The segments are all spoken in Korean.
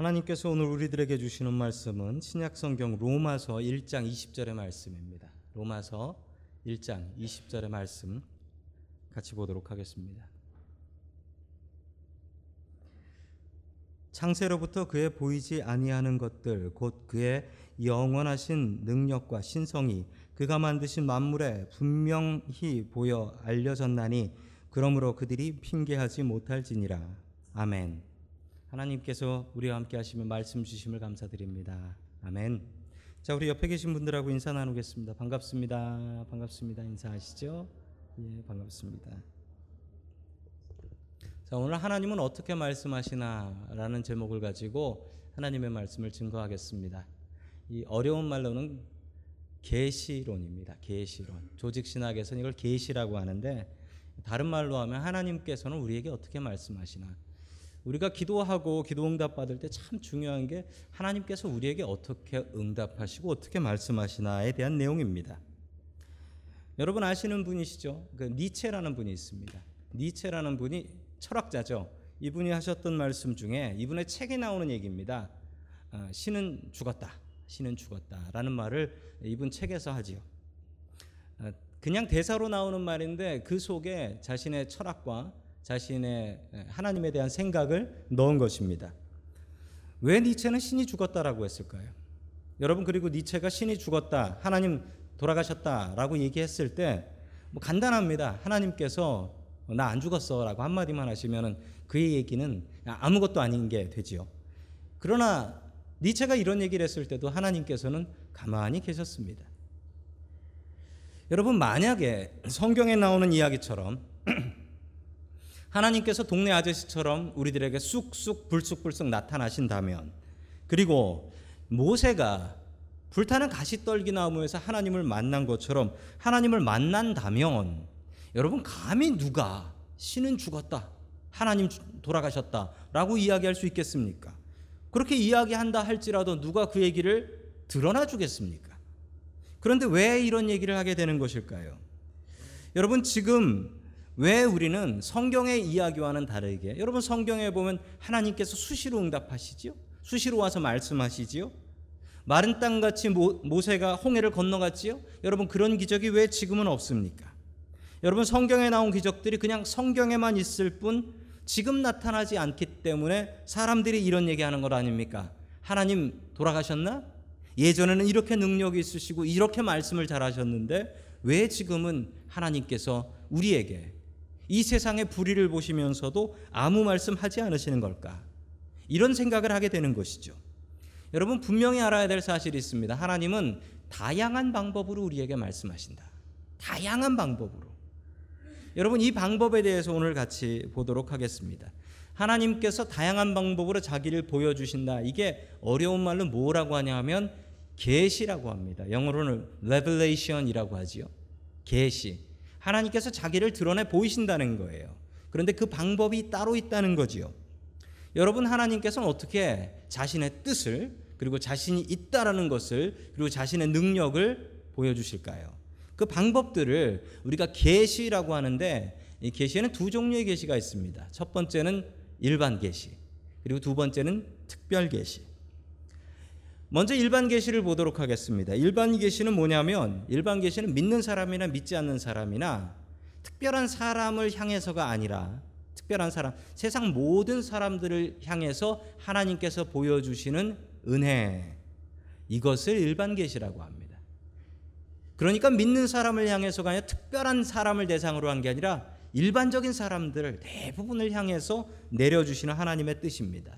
하나님께서 오늘 우리들에게 주시는 말씀은 신약 성경 로마서 1장 20절의 말씀입니다. 로마서 1장 20절의 말씀 같이 보도록 하겠습니다. 창세로부터 그의 보이지 아니하는 것들 곧 그의 영원하신 능력과 신성이 그가 만드신 만물에 분명히 보여 알려졌나니 그러므로 그들이 핑계하지 못할지니라. 아멘. 하나님께서 우리와 함께 하시면 말씀 주심을 감사드립니다. 아멘. 자, 우리 옆에 계신 분들하고 인사 나누겠습니다. 반갑습니다. 반갑습니다. 인사하시죠? 예, 반갑습니다. 자, 오늘 하나님은 어떻게 말씀하시나라는 제목을 가지고 하나님의 말씀을 증거하겠습니다. 이 어려운 말로는 계시론입니다. 계시론. 조직 신학에서는 이걸 계시라고 하는데 다른 말로 하면 하나님께서는 우리에게 어떻게 말씀하시나? 우리가 기도하고 기도 응답 받을 때 참 중요한 게 하나님께서 우리에게 어떻게 응답하시고 어떻게 말씀하시나에 대한 내용입니다. 여러분 아시는 분이시죠? 그 니체라는 분이 있습니다. 니체라는 분이 철학자죠. 이분이 하셨던 말씀 중에 이분의 책에 나오는 얘기입니다. 아, 신은 죽었다. 신은 죽었다라는 말을 이분 책에서 하지요. 아, 그냥 대사로 나오는 말인데 그 속에 자신의 철학과 자신의 하나님에 대한 생각을 넣은 것입니다. 왜 니체는 신이 죽었다라고 했을까요? 여러분 그리고 니체가 신이 죽었다, 하나님 돌아가셨다라고 얘기했을 때 뭐 간단합니다. 하나님께서 나 안 죽었어라고 한마디만 하시면은 그의 얘기는 아무것도 아닌 게 되지요. 그러나 니체가 이런 얘기를 했을 때도 하나님께서는 가만히 계셨습니다. 여러분 만약에 성경에 나오는 이야기처럼 하나님께서 동네 아저씨처럼 우리들에게 쑥쑥 불쑥불쑥 나타나신다면 그리고 모세가 불타는 가시떨기 나무에서 하나님을 만난 것처럼 하나님을 만난다면 여러분 감히 누가 신은 죽었다 하나님 돌아가셨다라고 이야기할 수 있겠습니까? 그렇게 이야기한다 할지라도 누가 그 얘기를 드러나 주겠습니까? 그런데 왜 이런 얘기를 하게 되는 것일까요? 여러분 지금 왜 우리는 성경의 이야기와는 다르게 여러분 성경에 보면 하나님께서 수시로 응답하시지요? 수시로 와서 말씀하시지요? 마른 땅같이 모세가 홍해를 건너갔지요? 여러분 그런 기적이 왜 지금은 없습니까? 여러분 성경에 나온 기적들이 그냥 성경에만 있을 뿐 지금 나타나지 않기 때문에 사람들이 이런 얘기하는 것 아닙니까? 하나님 돌아가셨나? 예전에는 이렇게 능력이 있으시고 이렇게 말씀을 잘하셨는데 왜 지금은 하나님께서 우리에게 이 세상의 불의를 보시면서도 아무 말씀하지 않으시는 걸까? 이런 생각을 하게 되는 것이죠. 여러분 분명히 알아야 될 사실이 있습니다. 하나님은 다양한 방법으로 우리에게 말씀하신다. 다양한 방법으로. 여러분 이 방법에 대해서 오늘 같이 보도록 하겠습니다. 하나님께서 다양한 방법으로 자기를 보여주신다. 이게 어려운 말로 뭐라고 하냐면 계시라고 합니다. 영어로는 revelation이라고 하지요. 계시. 하나님께서 자기를 드러내 보이신다는 거예요. 그런데 그 방법이 따로 있다는 거지요. 여러분 하나님께서는 어떻게 자신의 뜻을 그리고 자신이 있다라는 것을 그리고 자신의 능력을 보여주실까요? 그 방법들을 우리가 계시라고 하는데 이 계시에는 두 종류의 계시가 있습니다. 첫 번째는 일반 계시, 그리고 두 번째는 특별 계시. 먼저 일반 계시를 보도록 하겠습니다. 일반 계시는 뭐냐면 일반 계시는 믿는 사람이나 믿지 않는 사람이나 특별한 사람을 향해서가 아니라 특별한 사람, 세상 모든 사람들을 향해서 하나님께서 보여주시는 은혜. 이것을 일반 계시라고 합니다. 그러니까 믿는 사람을 향해서가 아니라 특별한 사람을 대상으로 한 게 아니라 일반적인 사람들 대부분을 향해서 내려주시는 하나님의 뜻입니다.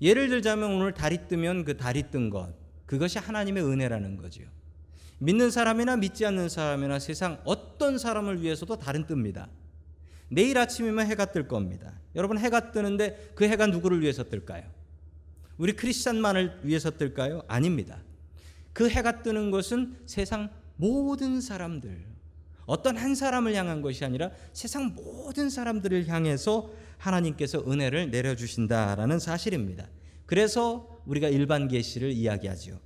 예를 들자면 오늘 달이 뜨면 그 달이 뜬 것, 그것이 하나님의 은혜라는 거죠. 믿는 사람이나 믿지 않는 사람이나 세상 어떤 사람을 위해서도 달은 뜹니다. 내일 아침이면 해가 뜰 겁니다. 여러분 해가 뜨는데 그 해가 누구를 위해서 뜰까요? 우리 크리스찬만을 위해서 뜰까요? 아닙니다. 그 해가 뜨는 것은 세상 모든 사람들, 어떤 한 사람을 향한 것이 아니라 세상 모든 사람들을 향해서 하나님께서 은혜를 내려주신다라는 사실입니다. 그래서 우리가 일반 계시를 이야기하죠.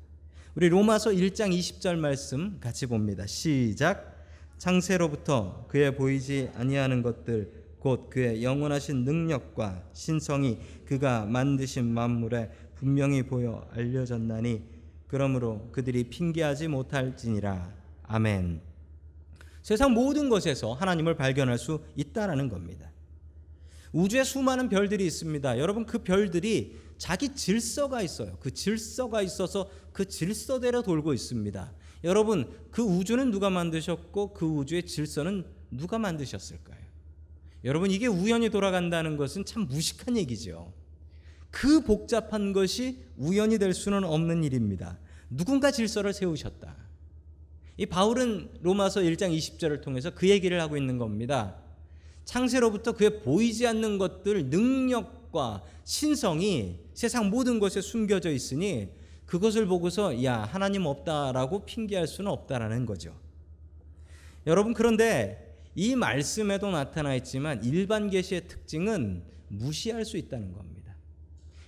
우리 로마서 1장 20절 말씀 같이 봅니다. 시작. 창세로부터 그의 보이지 아니하는 것들 곧 그의 영원하신 능력과 신성이 그가 만드신 만물에 분명히 보여 알려졌나니 그러므로 그들이 핑계하지 못할지니라 아멘. 세상 모든 것에서 하나님을 발견할 수 있다라는 겁니다. 우주에 수많은 별들이 있습니다. 여러분 그 별들이 자기 질서가 있어요. 그 질서가 있어서 그 질서대로 돌고 있습니다. 여러분 그 우주는 누가 만드셨고 그 우주의 질서는 누가 만드셨을까요? 여러분 이게 우연히 돌아간다는 것은 참 무식한 얘기죠. 그 복잡한 것이 우연이 될 수는 없는 일입니다. 누군가 질서를 세우셨다. 이 바울은 로마서 1장 20절을 통해서 그 얘기를 하고 있는 겁니다. 창세로부터 그의 보이지 않는 것들 능력과 신성이 세상 모든 것에 숨겨져 있으니 그것을 보고서 야 하나님 없다라고 핑계할 수는 없다라는 거죠. 여러분 그런데 이 말씀에도 나타나 있지만 일반 계시의 특징은 무시할 수 있다는 겁니다.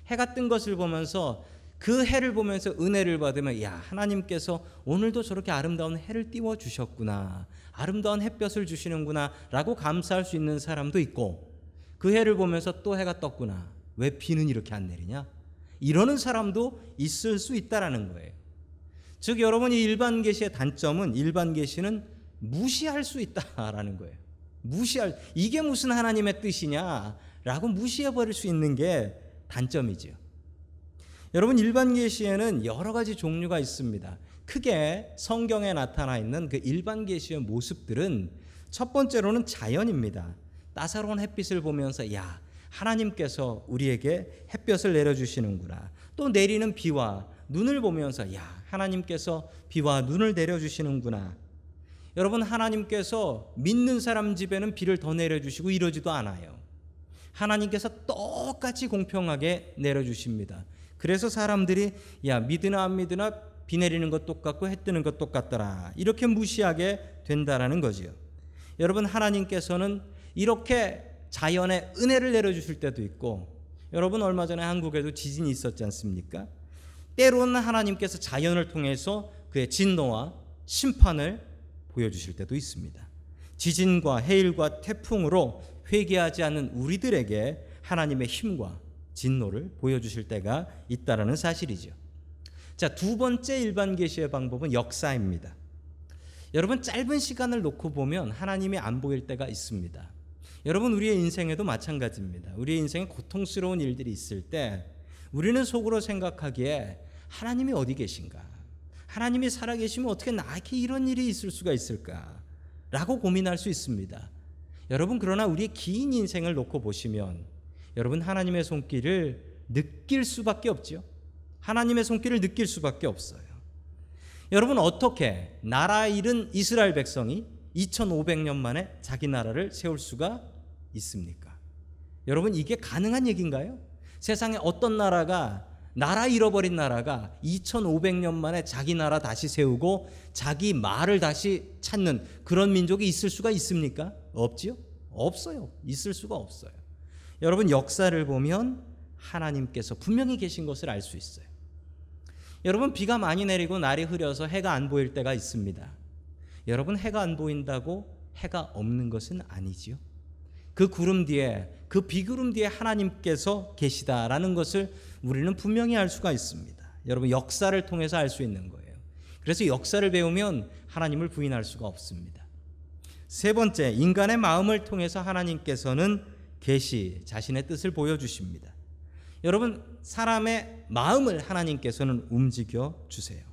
해가 뜬 것을 보면서 그 해를 보면서 은혜를 받으면 야 하나님께서 오늘도 저렇게 아름다운 해를 띄워 주셨구나 아름다운 햇볕을 주시는구나 라고 감사할 수 있는 사람도 있고 그 해를 보면서 또 해가 떴구나 왜 비는 이렇게 안 내리냐 이러는 사람도 있을 수 있다라는 거예요. 즉 여러분이 일반 계시의 단점은 일반 계시는 무시할 수 있다라는 거예요. 무시할 이게 무슨 하나님의 뜻이냐라고 무시해 버릴 수 있는 게 단점이지요. 여러분 일반 계시에는 여러 가지 종류가 있습니다. 크게 성경에 나타나 있는 그 일반 계시의 모습들은 첫 번째로는 자연입니다. 따사로운 햇빛을 보면서 야 하나님께서 우리에게 햇볕을 내려주시는구나. 또 내리는 비와 눈을 보면서 야 하나님께서 비와 눈을 내려주시는구나. 여러분 하나님께서 믿는 사람 집에는 비를 더 내려주시고 이러지도 않아요. 하나님께서 똑같이 공평하게 내려주십니다. 그래서 사람들이 야 믿으나 안 믿으나 비 내리는 것 똑같고 해 뜨는 것 똑같더라 이렇게 무시하게 된다라는 거지요. 여러분 하나님께서는 이렇게 자연의 은혜를 내려 주실 때도 있고 여러분 얼마 전에 한국에도 지진이 있었지 않습니까? 때로는 하나님께서 자연을 통해서 그의 진노와 심판을 보여 주실 때도 있습니다. 지진과 해일과 태풍으로 회개하지 않는 우리들에게 하나님의 힘과 진노를 보여 주실 때가 있다라는 사실이죠. 자, 두 번째 일반 계시의 방법은 역사입니다. 여러분 짧은 시간을 놓고 보면 하나님이 안 보일 때가 있습니다. 여러분 우리의 인생에도 마찬가지입니다. 우리의 인생에 고통스러운 일들이 있을 때 우리는 속으로 생각하기에 하나님이 어디 계신가? 하나님이 살아 계시면 어떻게 나에게 이런 일이 있을 수가 있을까? 라고 고민할 수 있습니다. 여러분 그러나 우리의 긴 인생을 놓고 보시면 여러분 하나님의 손길을 느낄 수밖에 없죠. 하나님의 손길을 느낄 수밖에 없어요. 여러분 어떻게 나라 잃은 이스라엘 백성이 2500년 만에 자기 나라를 세울 수가 있습니까? 여러분 이게 가능한 얘기인가요? 세상에 어떤 나라가 나라 잃어버린 나라가 2500년 만에 자기 나라 다시 세우고 자기 말을 다시 찾는 그런 민족이 있을 수가 있습니까? 없지요? 없어요. 있을 수가 없어요. 여러분 역사를 보면 하나님께서 분명히 계신 것을 알 수 있어요. 여러분 비가 많이 내리고 날이 흐려서 해가 안 보일 때가 있습니다. 여러분 해가 안 보인다고 해가 없는 것은 아니지요. 그 구름 뒤에 그 비구름 뒤에 하나님께서 계시다라는 것을 우리는 분명히 알 수가 있습니다. 여러분 역사를 통해서 알 수 있는 거예요. 그래서 역사를 배우면 하나님을 부인할 수가 없습니다. 세 번째 인간의 마음을 통해서 하나님께서는 계시 자신의 뜻을 보여 주십니다. 여러분 사람의 마음을 하나님께서는 움직여 주세요.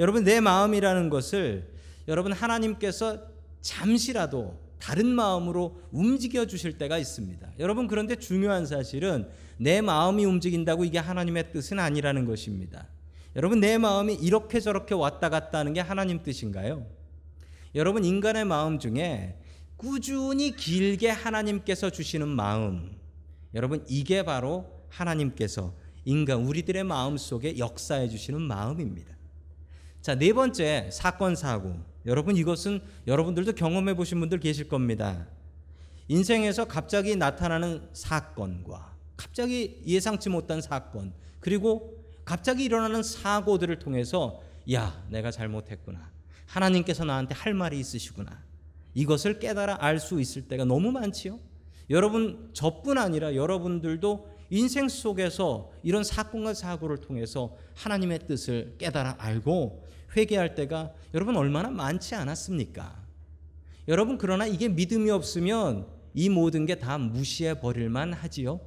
여러분 내 마음이라는 것을 여러분 하나님께서 잠시라도 다른 마음으로 움직여 주실 때가 있습니다. 여러분 그런데 중요한 사실은 내 마음이 움직인다고 이게 하나님의 뜻은 아니라는 것입니다. 여러분 내 마음이 이렇게 저렇게 왔다 갔다 하는 게 하나님 뜻인가요? 여러분 인간의 마음 중에 꾸준히 길게 하나님께서 주시는 마음 여러분 이게 바로 하나님께서 인간 우리들의 마음 속에 역사해 주시는 마음입니다. 자, 네 번째 사건 사고. 여러분 이것은 여러분들도 경험해 보신 분들 계실 겁니다. 인생에서 갑자기 나타나는 사건과 갑자기 예상치 못한 사건 그리고 갑자기 일어나는 사고들을 통해서 야, 내가 잘못했구나. 하나님께서 나한테 할 말이 있으시구나. 이것을 깨달아 알 수 있을 때가 너무 많지요. 여러분 저뿐 아니라 여러분들도 인생 속에서 이런 사건과 사고를 통해서 하나님의 뜻을 깨달아 알고 회개할 때가 여러분 얼마나 많지 않았습니까? 여러분 그러나 이게 믿음이 없으면 이 모든 게 다 무시해 버릴만 하지요.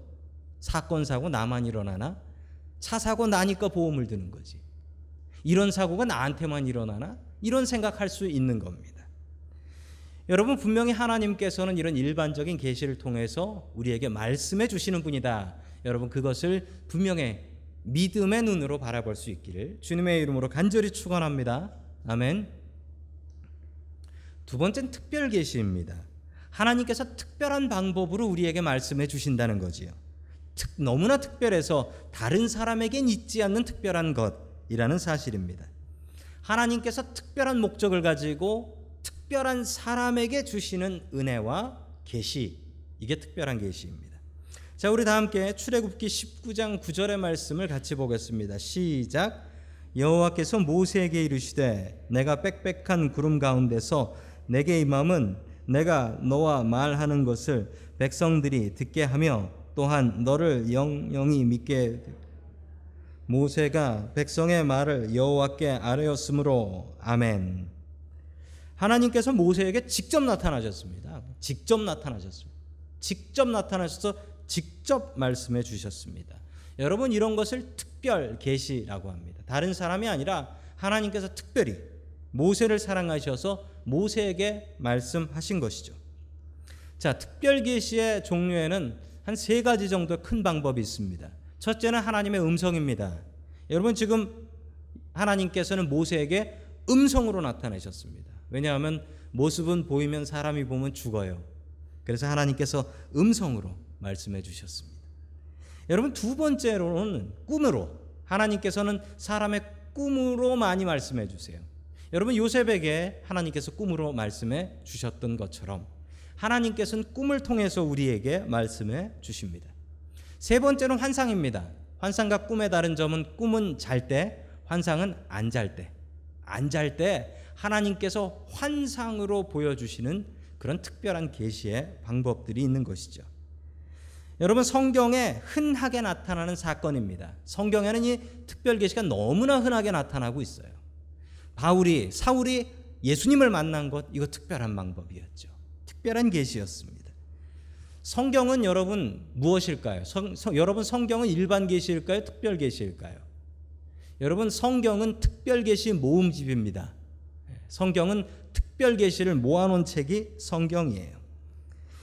사건 사고 나만 일어나나? 차 사고 나니까 보험을 드는 거지. 이런 사고가 나한테만 일어나나? 이런 생각할 수 있는 겁니다. 여러분 분명히 하나님께서는 이런 일반적인 계시를 통해서 우리에게 말씀해 주시는 분이다. 여러분 그것을 분명히 믿음의 눈으로 바라볼 수 있기를 주님의 이름으로 간절히 축원합니다. 아멘. 두 번째는 특별 계시입니다. 하나님께서 특별한 방법으로 우리에게 말씀해 주신다는 거지요. 특, 너무나 특별해서 다른 사람에겐 있지 않는 특별한 것이라는 사실입니다. 하나님께서 특별한 목적을 가지고 특별한 사람에게 주시는 은혜와 계시 이게 특별한 계시입니다. 자, 우리 다 함께 출애굽기 19장 9절의 말씀을 같이 보겠습니다. 시작. 여호와께서 모세에게 이르시되 내가 빽빽한 구름 가운데서 내게 임함은 내가 너와 말하는 것을 백성들이 듣게 하며 또한 너를 영영이 믿게 모세가 백성의 말을 여호와께 아뢰었으므로 아멘. 하나님께서 모세에게 직접 나타나셨습니다. 직접 나타나셨습니다. 직접 나타나셔서 직접 말씀해 주셨습니다. 여러분 이런 것을 특별 계시라고 합니다. 다른 사람이 아니라 하나님께서 특별히 모세를 사랑하셔서 모세에게 말씀하신 것이죠. 자, 특별 계시의 종류에는 한 세 가지 정도 큰 방법이 있습니다. 첫째는 하나님의 음성입니다. 여러분 지금 하나님께서는 모세에게 음성으로 나타나셨습니다. 왜냐하면 모습은 보이면 사람이 보면 죽어요. 그래서 하나님께서 음성으로 말씀해 주셨습니다. 여러분 두 번째로는 꿈으로 하나님께서는 사람의 꿈으로 많이 말씀해 주세요. 여러분 요셉에게 하나님께서 꿈으로 말씀해 주셨던 것처럼 하나님께서는 꿈을 통해서 우리에게 말씀해 주십니다. 세 번째는 환상입니다. 환상과 꿈의 다른 점은 꿈은 잘 때, 환상은 안 잘 때. 안 잘 때 하나님께서 환상으로 보여주시는 그런 특별한 계시의 방법들이 있는 것이죠. 여러분 성경에 흔하게 나타나는 사건입니다. 성경에는 이 특별 계시가 너무나 흔하게 나타나고 있어요. 바울이 사울이 예수님을 만난 것 이거 특별한 방법이었죠. 특별한 계시였습니다. 성경은 여러분 무엇일까요? 성, 성, 여러분 성경은 일반 계시일까요? 특별 계시일까요? 여러분 성경은 특별 계시 모음집입니다. 성경은 특별 계시를 모아놓은 책이 성경이에요.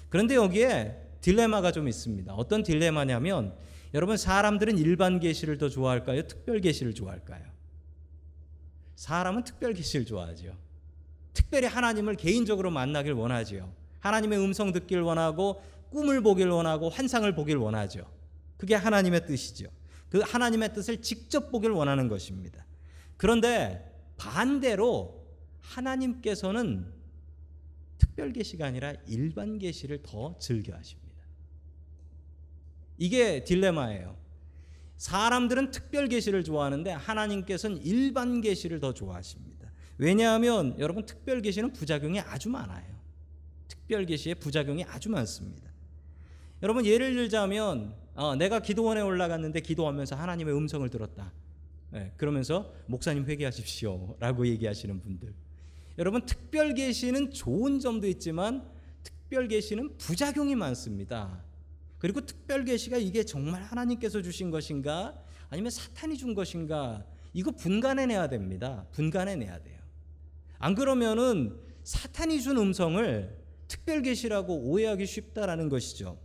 그런데 여기에 딜레마가 좀 있습니다. 어떤 딜레마냐면 여러분 사람들은 일반 계시를 더 좋아할까요? 특별 계시를 좋아할까요? 사람은 특별 계시를 좋아하죠. 특별히 하나님을 개인적으로 만나길 원하지요. 하나님의 음성 듣길 원하고 꿈을 보길 원하고 환상을 보길 원하죠. 그게 하나님의 뜻이죠. 그 하나님의 뜻을 직접 보길 원하는 것입니다. 그런데 반대로 하나님께서는 특별 계시가 아니라 일반 계시를 더 즐겨 하십니다. 이게 딜레마예요. 사람들은 특별 계시를 좋아하는데 하나님께서는 일반 계시를 더 좋아하십니다. 왜냐하면 여러분 특별 계시는 부작용이 아주 많아요. 특별 계시의 부작용이 아주 많습니다. 여러분 예를 들자면 어, 내가 기도원에 올라갔는데 기도하면서 하나님의 음성을 들었다. 네, 그러면서 목사님 회개하십시오라고 얘기하시는 분들. 여러분 특별 계시는 좋은 점도 있지만 특별 계시는 부작용이 많습니다. 그리고 특별 계시가 이게 정말 하나님께서 주신 것인가 아니면 사탄이 준 것인가 이거 분간해 내야 됩니다. 분간해 내야 돼요. 안 그러면은 사탄이 준 음성을 특별 계시라고 오해하기 쉽다라는 것이죠.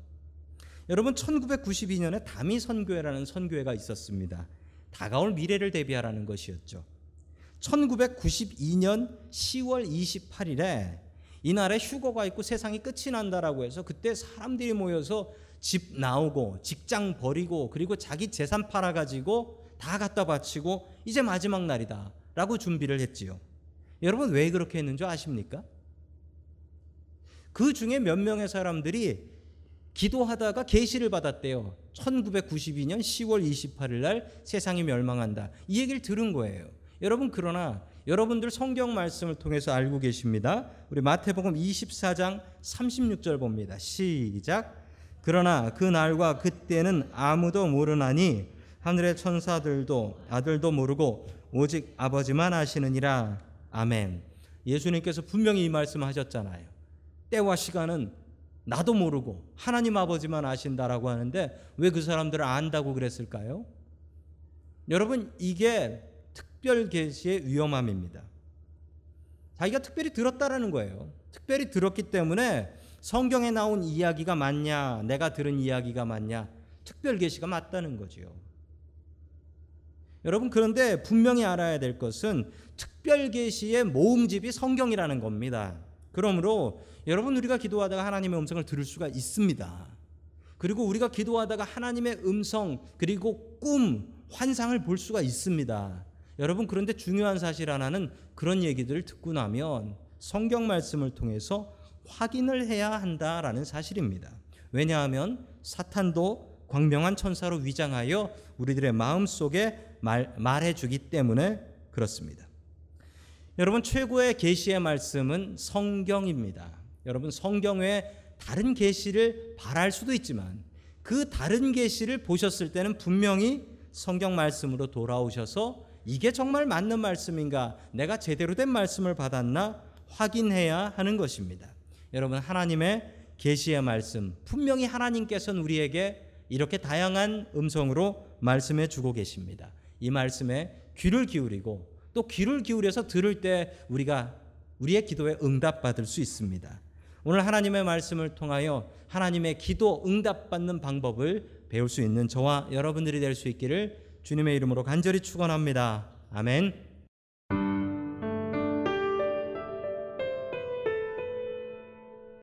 여러분 1992년에 다미 선교회라는 선교회가 있었습니다. 다가올 미래를 대비하라는 것이었죠. 1992년 10월 28일에 이날에 휴거가 있고 세상이 끝이 난다라고 해서 그때 사람들이 모여서 집 나오고 직장 버리고 그리고 자기 재산 팔아 가지고 다 갖다 바치고 이제 마지막 날이다라고 준비를 했지요. 여러분 왜 그렇게 했는 줄 아십니까? 그 중에 몇 명의 사람들이 기도하다가 계시를 받았대요. 1992년 10월 28일 날 세상이 멸망한다. 이 얘기를 들은 거예요. 여러분 그러나 여러분들 성경 말씀을 통해서 알고 계십니다. 우리 마태복음 24장 36절 봅니다. 시작. 그러나 그 날과 그때는 아무도 모르나니 하늘의 천사들도 아들도 모르고 오직 아버지만 아시느니라. 아멘. 예수님께서 분명히 이 말씀하셨잖아요. 때와 시간은 나도 모르고 하나님 아버지만 아신다라고 하는데 왜 그 사람들을 안다고 그랬을까요? 여러분 이게 특별 계시의 위험함입니다. 자기가 특별히 들었다라는 거예요. 특별히 들었기 때문에 성경에 나온 이야기가 맞냐, 내가 들은 이야기가 맞냐, 특별 계시가 맞다는 거지요. 여러분 그런데 분명히 알아야 될 것은 특별 계시의 모음집이 성경이라는 겁니다. 그러므로 여러분 우리가 기도하다가 하나님의 음성을 들을 수가 있습니다. 그리고 우리가 기도하다가 하나님의 음성 그리고 꿈, 환상을 볼 수가 있습니다. 여러분 그런데 중요한 사실 하나는 그런 얘기들을 듣고 나면 성경 말씀을 통해서 확인을 해야 한다라는 사실입니다. 왜냐하면 사탄도 광명한 천사로 위장하여 우리들의 마음 속에 말, 말해주기 때문에 그렇습니다. 여러분 최고의 계시의 말씀은 성경입니다. 여러분 성경 외에 다른 계시를 바랄 수도 있지만 그 다른 계시를 보셨을 때는 분명히 성경 말씀으로 돌아오셔서 이게 정말 맞는 말씀인가 내가 제대로 된 말씀을 받았나 확인해야 하는 것입니다. 여러분 하나님의 계시의 말씀 분명히 하나님께서는 우리에게 이렇게 다양한 음성으로 말씀해 주고 계십니다. 이 말씀에 귀를 기울이고 또 귀를 기울여서 들을 때 우리가 우리의 기도에 응답받을 수 있습니다. 오늘 하나님의 말씀을 통하여 하나님의 기도 응답받는 방법을 배울 수 있는 저와 여러분들이 될 수 있기를 주님의 이름으로 간절히 축원합니다. 아멘.